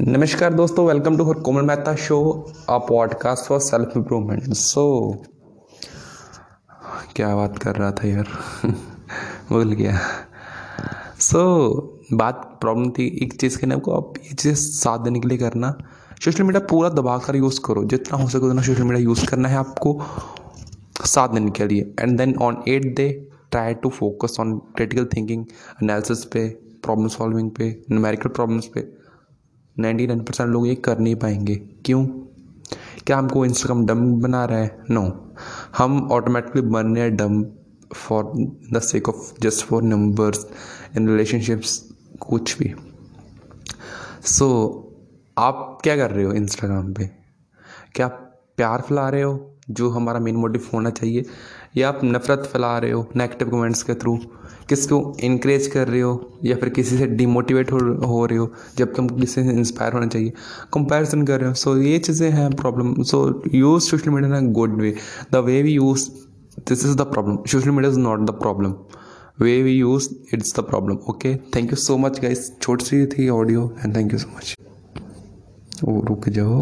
नमस्कार दोस्तों welcome to her Komal Mehta show a podcast for self improvement so क्या बात कर रहा था यार? भूल गया। सो so, बात प्रॉब्लम थी एक चीज़ के ना आप ये चीज़ साथ देने के लिए करना। सोशल मीडिया पूरा दबा कर यूज़ करो। जितना हो सके उतना सोशल मीडिया यूज़ करना है आपको साथ देने के लिए। And then on eight day try to focus on critical thinking analysis पे प्रॉब्लम सॉल्विंग पे न्यूमेरिकल प्रॉब्लम्स पे। नाइन्टी नाइन परसेंट लोग ये कर नहीं पाएँगे। क्यों? क्या हमको इंस्टाग्राम डम बना रहा है? नो हम ऑटोमेटिकली बन रहे हैं dumb for the sake of just for numbers in relationships कुछ भी। सो so, आप क्या कर रहे हो इंस्टाग्राम पे? क्या प्यार फैला रहे हो? जो हमारा मेन मोटिव होना चाहिए। या आप नफ़रत फैला रहे हो नेगेटिव कमेंट्स के थ्रू किसको इनक्रेज कर रहे हो या फिर किसी से डिमोटिवेट हो हो रहे हो जब तुम किसी से इंस्पायर होना चाहिए। कंपैरिजन कर रहे हो। सो so, ये चीज़ें हैं problem so use social media in good way the way we use this is the problem social media is not the problem way we use it's the problem okay thank you so much guys छोटी सी थी audio and thank you so much रुक जाओ।